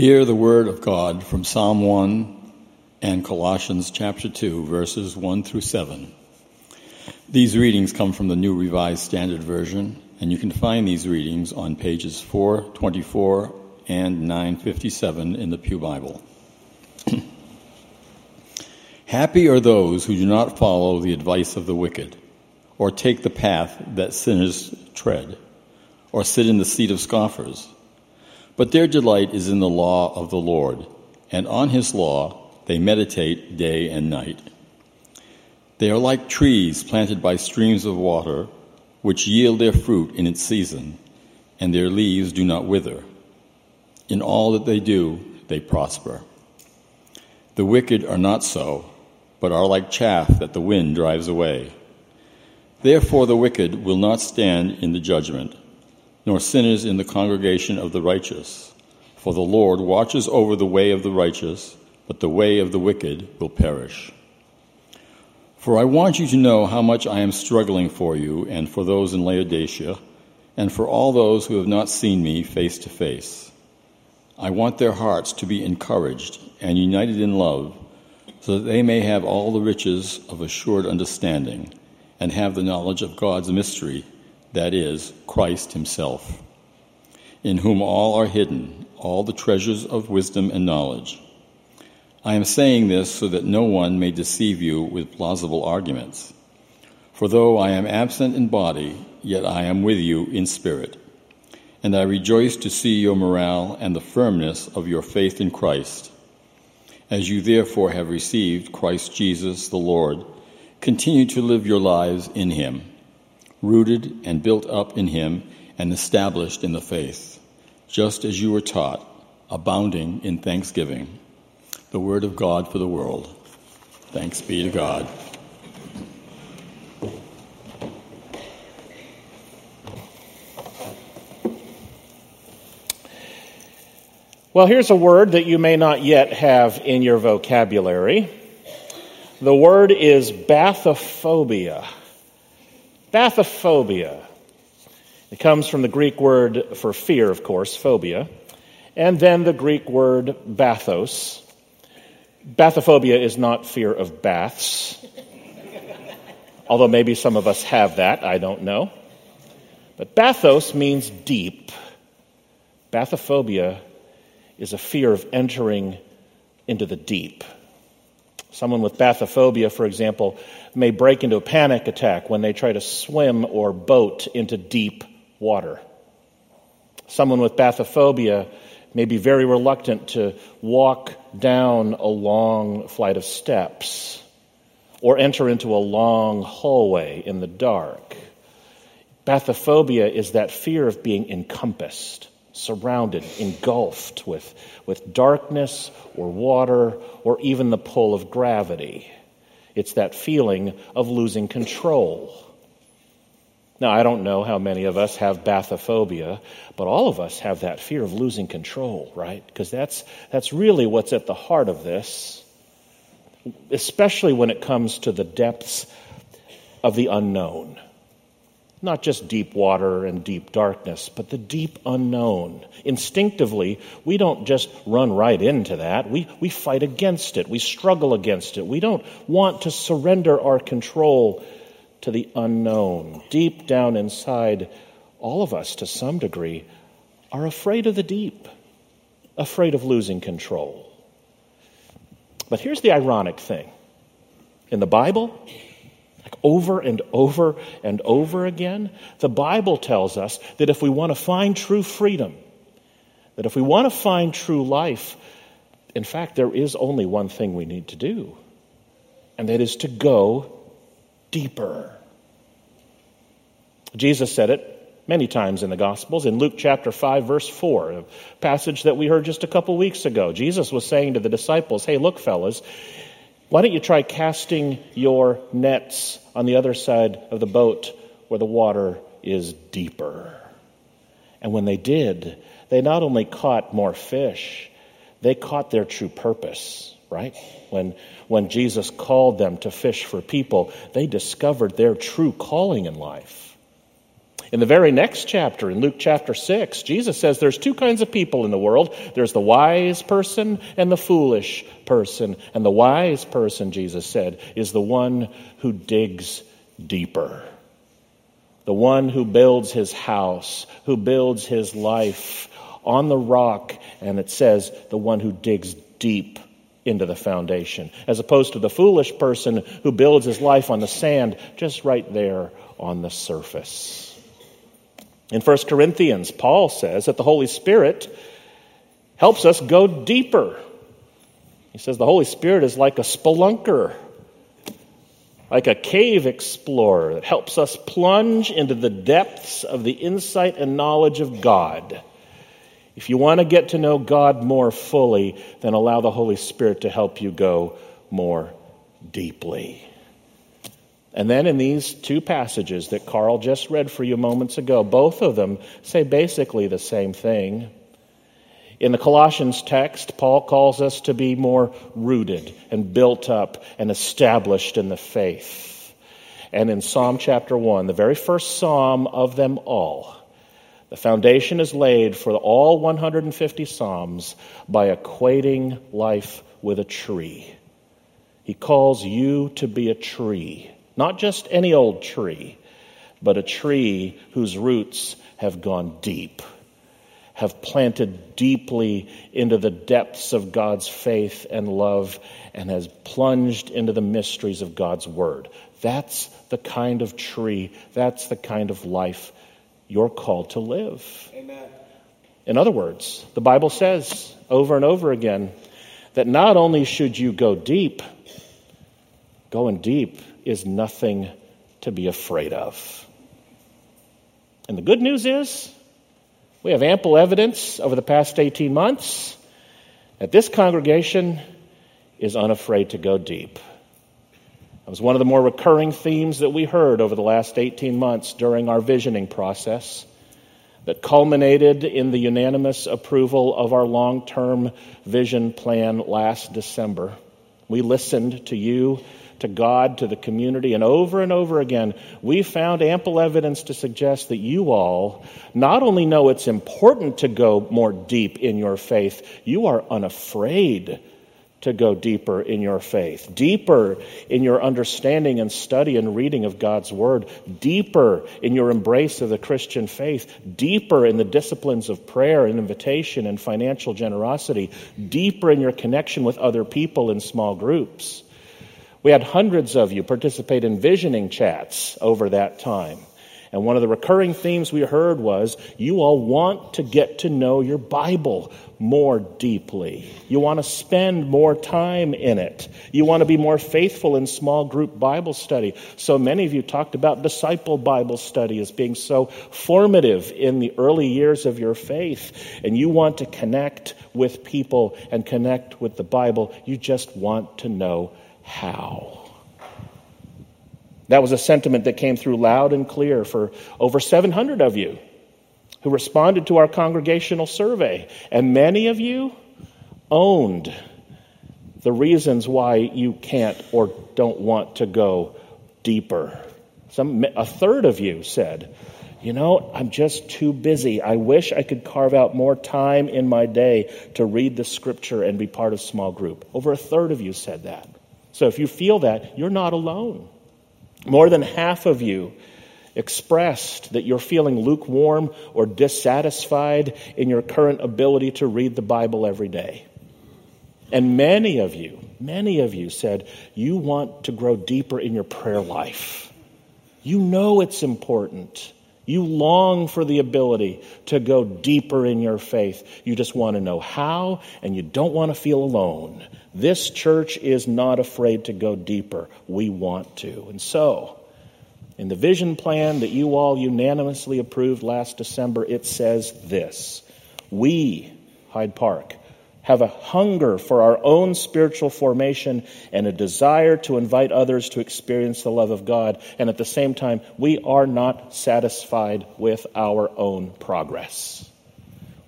Hear the word of God from Psalm 1 and Colossians chapter 2, verses 1 through 7. These readings come from the New Revised Standard Version, and you can find these readings on pages 424 and 957 in the Pew Bible. Happy are those who do not follow the advice of the wicked, or take the path that sinners tread, or sit in the seat of scoffers. But their delight is in the law of the Lord, and on his law they meditate day and night. They are like trees planted by streams of water, which yield their fruit in its season, and their leaves do not wither. In all that they do, they prosper. The wicked are not so, but are like chaff that the wind drives away. Therefore, the wicked will not stand in the judgment nor sinners in the congregation of the righteous. For the Lord watches over the way of the righteous, but the way of the wicked will perish. For I want you to know how much I am struggling for you and for those in Laodicea, and for all those who have not seen me face to face. I want their hearts to be encouraged and united in love, so that they may have all the riches of assured understanding and have the knowledge of God's mystery that is, Christ Himself, in whom all are hidden, all the treasures of wisdom and knowledge. I am saying this so that no one may deceive you with plausible arguments. For though I am absent in body, yet I am with you in spirit. And I rejoice to see your morale and the firmness of your faith in Christ. As you therefore have received Christ Jesus the Lord, continue to live your lives in him rooted and built up in him and established in the faith, just as you were taught, abounding in thanksgiving. The word of God for the world. Thanks be to God. Well, here's a word that you may not yet have in your vocabulary. The word is bathophobia. Bathophobia. It comes from the Greek word for fear, of course, phobia, and then the Greek word bathos. Bathophobia is not fear of baths, although maybe some of us have that, I don't know. But bathos means deep. Bathophobia is a fear of entering into the deep. Someone with bathophobia, for example, may break into a panic attack when they try to swim or boat into deep water. Someone with bathophobia may be very reluctant to walk down a long flight of steps or enter into a long hallway in the dark. Bathophobia is that fear of being encompassed surrounded, engulfed with, with darkness or water or even the pull of gravity. It's that feeling of losing control. Now, I don't know how many of us have bathophobia, but all of us have that fear of losing control, right? Because that's, that's really what's at the heart of this, especially when it comes to the depths of the unknown. Not just deep water and deep darkness, but the deep unknown. Instinctively, we don't just run right into that. We, we fight against it. We struggle against it. We don't want to surrender our control to the unknown. Deep down inside, all of us, to some degree, are afraid of the deep, afraid of losing control. But here's the ironic thing in the Bible, over and over and over again, the Bible tells us that if we want to find true freedom, that if we want to find true life, in fact, there is only one thing we need to do, and that is to go deeper. Jesus said it many times in the Gospels. In Luke chapter 5, verse 4, a passage that we heard just a couple weeks ago, Jesus was saying to the disciples, Hey, look, fellas, why don't you try casting your nets on the other side of the boat where the water is deeper? And when they did, they not only caught more fish, they caught their true purpose, right? When, when Jesus called them to fish for people, they discovered their true calling in life. In the very next chapter, in Luke chapter 6, Jesus says there's two kinds of people in the world there's the wise person and the foolish person. And the wise person, Jesus said, is the one who digs deeper. The one who builds his house, who builds his life on the rock, and it says the one who digs deep into the foundation, as opposed to the foolish person who builds his life on the sand, just right there on the surface. In 1 Corinthians, Paul says that the Holy Spirit helps us go deeper. He says the Holy Spirit is like a spelunker, like a cave explorer that helps us plunge into the depths of the insight and knowledge of God. If you want to get to know God more fully, then allow the Holy Spirit to help you go more deeply. And then in these two passages that Carl just read for you moments ago, both of them say basically the same thing. In the Colossians text, Paul calls us to be more rooted and built up and established in the faith. And in Psalm chapter 1, the very first psalm of them all, the foundation is laid for all 150 psalms by equating life with a tree. He calls you to be a tree not just any old tree, but a tree whose roots have gone deep, have planted deeply into the depths of God's faith and love, and has plunged into the mysteries of God's Word. That's the kind of tree, that's the kind of life you're called to live. Amen. In other words, the Bible says over and over again that not only should you go deep, going deep is nothing to be afraid of. And the good news is, we have ample evidence over the past 18 months that this congregation is unafraid to go deep. That was one of the more recurring themes that we heard over the last 18 months during our visioning process that culminated in the unanimous approval of our long term vision plan last December. We listened to you to God, to the community, and over and over again, we found ample evidence to suggest that you all not only know it's important to go more deep in your faith, you are unafraid to go deeper in your faith, deeper in your understanding and study and reading of God's Word, deeper in your embrace of the Christian faith, deeper in the disciplines of prayer and invitation and financial generosity, deeper in your connection with other people in small groups. We had hundreds of you participate in visioning chats over that time. And one of the recurring themes we heard was you all want to get to know your Bible more deeply. You want to spend more time in it. You want to be more faithful in small group Bible study. So many of you talked about disciple Bible study as being so formative in the early years of your faith. And you want to connect with people and connect with the Bible. You just want to know how. That was a sentiment that came through loud and clear for over 700 of you who responded to our congregational survey. And many of you owned the reasons why you can't or don't want to go deeper. Some, a third of you said, you know, I'm just too busy. I wish I could carve out more time in my day to read the scripture and be part of small group. Over a third of you said that. So if you feel that, you're not alone. More than half of you expressed that you're feeling lukewarm or dissatisfied in your current ability to read the Bible every day. And many of you, many of you said you want to grow deeper in your prayer life. You know it's important. You long for the ability to go deeper in your faith. You just want to know how, and you don't want to feel alone. This church is not afraid to go deeper. We want to. And so, in the vision plan that you all unanimously approved last December, it says this We, Hyde Park, have a hunger for our own spiritual formation and a desire to invite others to experience the love of God. And at the same time, we are not satisfied with our own progress.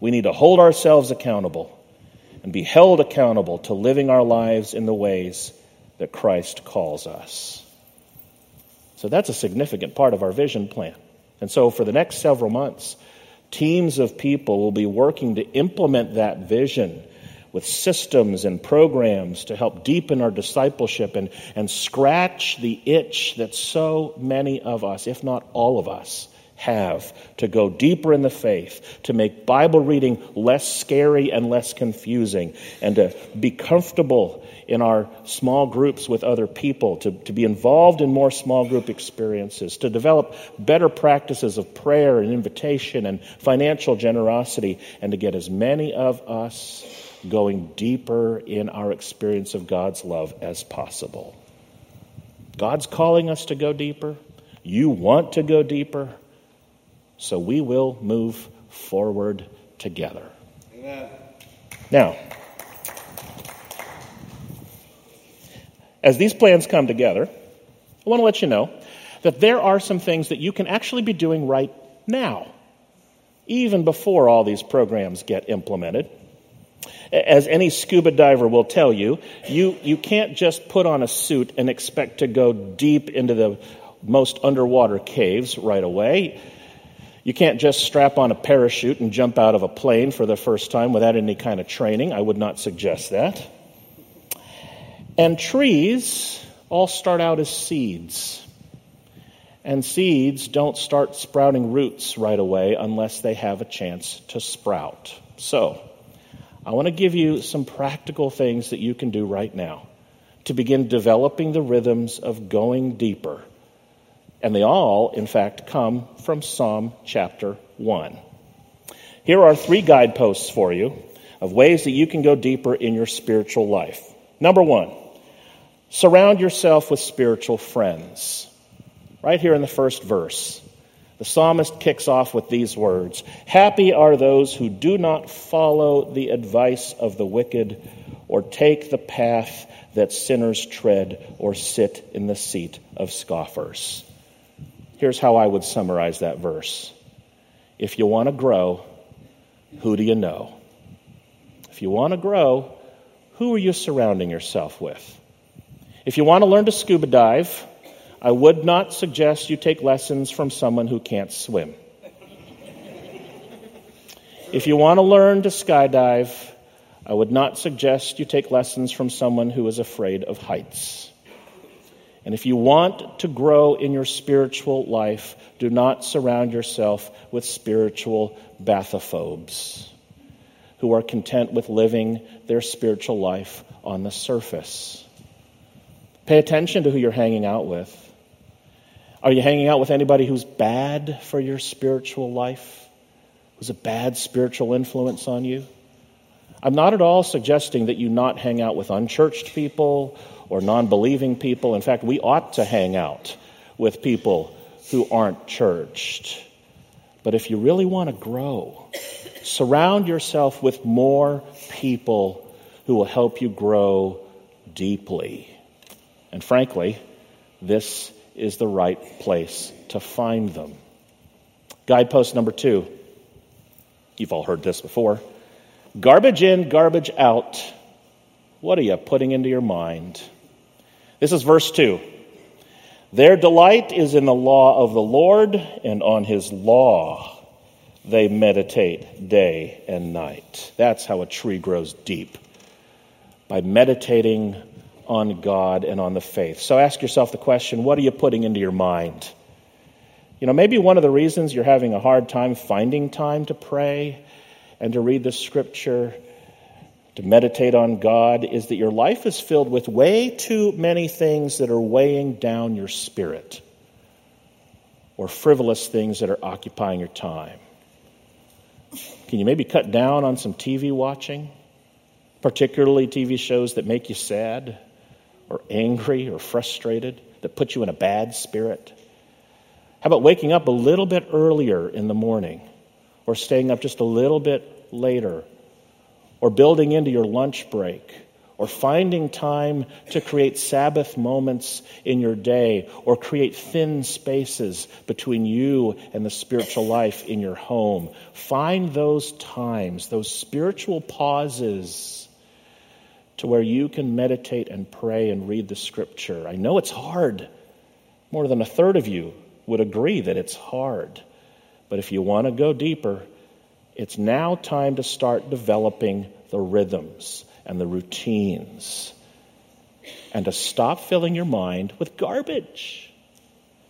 We need to hold ourselves accountable and be held accountable to living our lives in the ways that Christ calls us. So that's a significant part of our vision plan. And so, for the next several months, teams of people will be working to implement that vision with systems and programs to help deepen our discipleship and, and scratch the itch that so many of us, if not all of us, have to go deeper in the faith, to make Bible reading less scary and less confusing, and to be comfortable in our small groups with other people, to, to be involved in more small group experiences, to develop better practices of prayer and invitation and financial generosity, and to get as many of us going deeper in our experience of God's love as possible. God's calling us to go deeper. You want to go deeper. So we will move forward together. Amen. Now, as these plans come together, I want to let you know that there are some things that you can actually be doing right now, even before all these programs get implemented. As any scuba diver will tell you, you, you can't just put on a suit and expect to go deep into the most underwater caves right away. You can't just strap on a parachute and jump out of a plane for the first time without any kind of training. I would not suggest that. And trees all start out as seeds. And seeds don't start sprouting roots right away unless they have a chance to sprout. So, I want to give you some practical things that you can do right now to begin developing the rhythms of going deeper and they all, in fact, come from Psalm chapter 1. Here are three guideposts for you of ways that you can go deeper in your spiritual life. Number one, surround yourself with spiritual friends. Right here in the first verse, the psalmist kicks off with these words Happy are those who do not follow the advice of the wicked or take the path that sinners tread or sit in the seat of scoffers. Here's how I would summarize that verse If you want to grow, who do you know? If you want to grow, who are you surrounding yourself with? If you want to learn to scuba dive, I would not suggest you take lessons from someone who can't swim. If you want to learn to skydive, I would not suggest you take lessons from someone who is afraid of heights. And if you want to grow in your spiritual life, do not surround yourself with spiritual bathophobes who are content with living their spiritual life on the surface. Pay attention to who you're hanging out with. Are you hanging out with anybody who's bad for your spiritual life? Who's a bad spiritual influence on you? I'm not at all suggesting that you not hang out with unchurched people or non believing people. In fact, we ought to hang out with people who aren't churched. But if you really want to grow, surround yourself with more people who will help you grow deeply. And frankly, this is the right place to find them. Guidepost number two. You've all heard this before. Garbage in, garbage out. What are you putting into your mind? This is verse 2. Their delight is in the law of the Lord, and on his law they meditate day and night. That's how a tree grows deep, by meditating on God and on the faith. So ask yourself the question what are you putting into your mind? You know, maybe one of the reasons you're having a hard time finding time to pray and to read the scripture to meditate on God is that your life is filled with way too many things that are weighing down your spirit or frivolous things that are occupying your time. Can you maybe cut down on some TV watching, particularly TV shows that make you sad or angry or frustrated, that put you in a bad spirit? How about waking up a little bit earlier in the morning or staying up just a little bit later or building into your lunch break, or finding time to create Sabbath moments in your day, or create thin spaces between you and the spiritual life in your home. Find those times, those spiritual pauses to where you can meditate and pray and read the scripture. I know it's hard. More than a third of you would agree that it's hard. But if you want to go deeper, it's now time to start developing the rhythms and the routines and to stop filling your mind with garbage.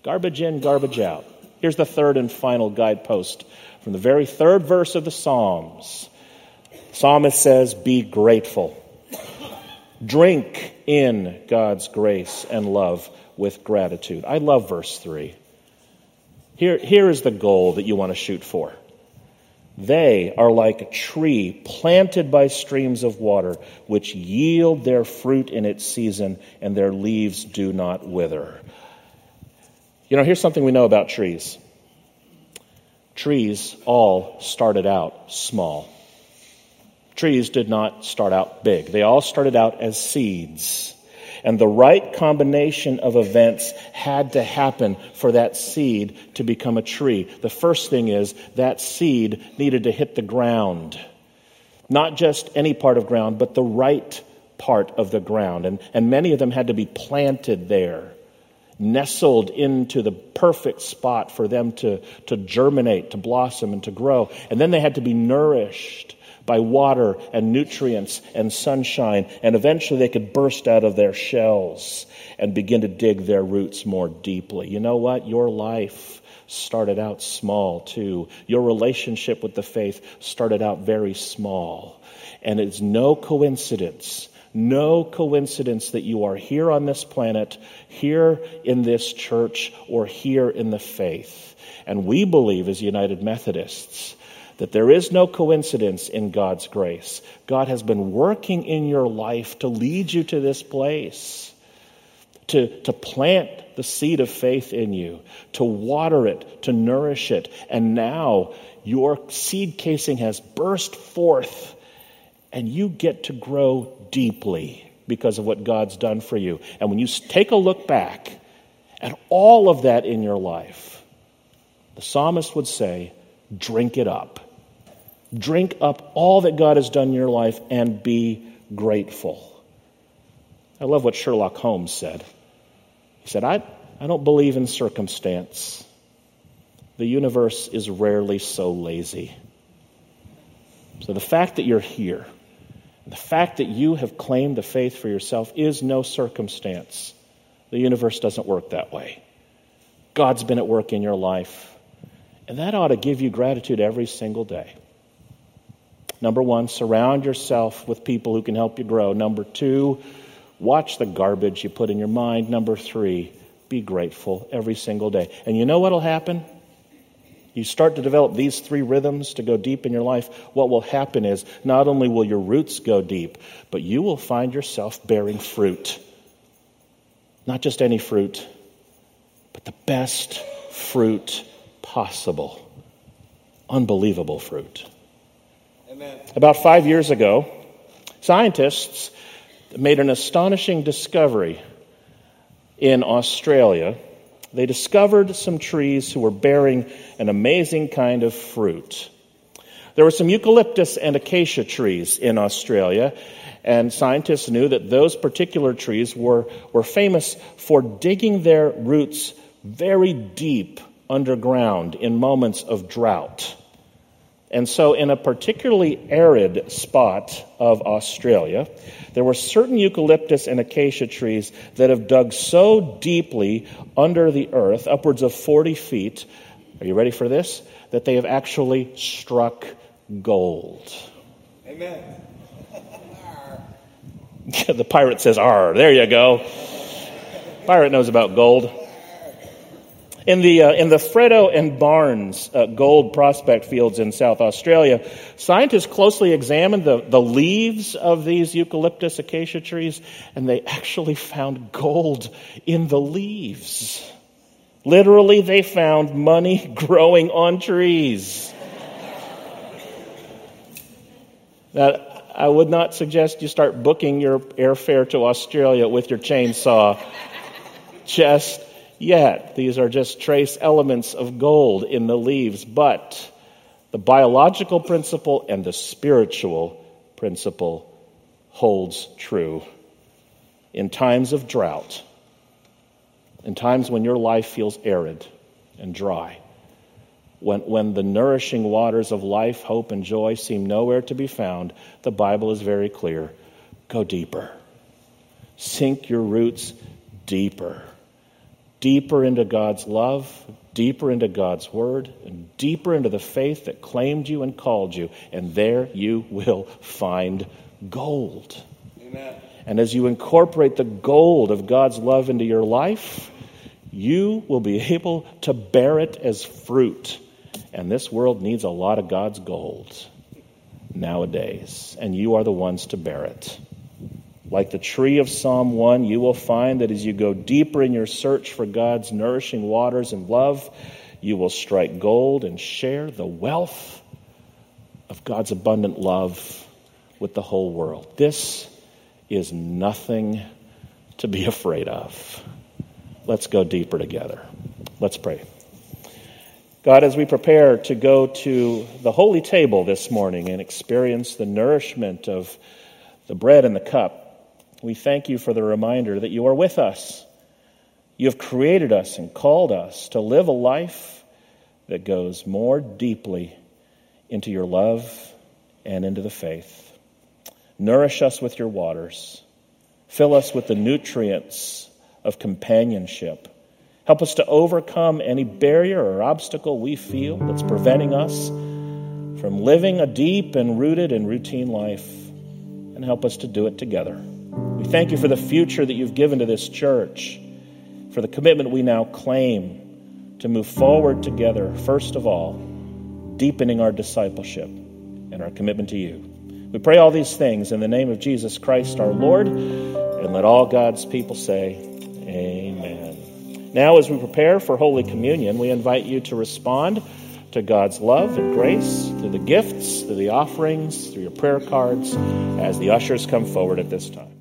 Garbage in, garbage out. Here's the third and final guidepost from the very third verse of the Psalms. The Psalmist says, Be grateful. Drink in God's grace and love with gratitude. I love verse 3. Here, here is the goal that you want to shoot for. They are like a tree planted by streams of water, which yield their fruit in its season, and their leaves do not wither. You know, here's something we know about trees trees all started out small. Trees did not start out big, they all started out as seeds. And the right combination of events had to happen for that seed to become a tree. The first thing is that seed needed to hit the ground. Not just any part of ground, but the right part of the ground. And, and many of them had to be planted there, nestled into the perfect spot for them to, to germinate, to blossom, and to grow. And then they had to be nourished by water and nutrients and sunshine, and eventually they could burst out of their shells and begin to dig their roots more deeply. You know what? Your life started out small too. Your relationship with the faith started out very small. And it's no coincidence no coincidence that you are here on this planet, here in this church, or here in the faith. And we believe as United Methodists that there is no coincidence in God's grace. God has been working in your life to lead you to this place, to, to plant the seed of faith in you, to water it, to nourish it. And now your seed casing has burst forth, and you get to grow deeply because of what God's done for you. And when you take a look back at all of that in your life, the psalmist would say, drink it up. Drink up all that God has done in your life and be grateful. I love what Sherlock Holmes said. He said, I, I don't believe in circumstance. The universe is rarely so lazy. So the fact that you're here, the fact that you have claimed the faith for yourself is no circumstance. The universe doesn't work that way. God's been at work in your life. And that ought to give you gratitude every single day. Number one, surround yourself with people who can help you grow. Number two, watch the garbage you put in your mind. Number three, be grateful every single day. And you know what will happen? You start to develop these three rhythms to go deep in your life. What will happen is not only will your roots go deep, but you will find yourself bearing fruit. Not just any fruit, but the best fruit possible. Unbelievable fruit. Amen. About five years ago, scientists made an astonishing discovery in Australia. They discovered some trees who were bearing an amazing kind of fruit. There were some eucalyptus and acacia trees in Australia, and scientists knew that those particular trees were, were famous for digging their roots very deep underground in moments of drought. And so, in a particularly arid spot of Australia, there were certain eucalyptus and acacia trees that have dug so deeply under the earth, upwards of 40 feet, are you ready for this? That they have actually struck gold. Amen. the pirate says, R. There you go. Pirate knows about gold. In the, uh, in the Freddo and Barns uh, gold prospect fields in South Australia, scientists closely examined the, the leaves of these eucalyptus acacia trees, and they actually found gold in the leaves. Literally, they found money growing on trees. now, I would not suggest you start booking your airfare to Australia with your chainsaw. Just yet. These are just trace elements of gold in the leaves, but the biological principle and the spiritual principle holds true. In times of drought, in times when your life feels arid and dry, when, when the nourishing waters of life, hope, and joy seem nowhere to be found, the Bible is very clear. Go deeper. Sink your roots deeper. Deeper into God's love, deeper into God's word, and deeper into the faith that claimed you and called you. And there you will find gold. Amen. And as you incorporate the gold of God's love into your life, you will be able to bear it as fruit and this world needs a lot of God's gold nowadays, and you are the ones to bear it. Like the tree of Psalm 1, you will find that as you go deeper in your search for God's nourishing waters and love, you will strike gold and share the wealth of God's abundant love with the whole world. This is nothing to be afraid of. Let's go deeper together. Let's pray. God, as we prepare to go to the holy table this morning and experience the nourishment of the bread and the cup, we thank you for the reminder that you are with us. You have created us and called us to live a life that goes more deeply into your love and into the faith. Nourish us with your waters. Fill us with the nutrients of companionship Help us to overcome any barrier or obstacle we feel that's preventing us from living a deep and rooted and routine life, and help us to do it together. We thank you for the future that you've given to this church, for the commitment we now claim to move forward together, first of all, deepening our discipleship and our commitment to you. We pray all these things in the name of Jesus Christ our Lord, and let all God's people say, Amen. Now, as we prepare for Holy Communion, we invite you to respond to God's love and grace through the gifts, through the offerings, through your prayer cards, as the ushers come forward at this time.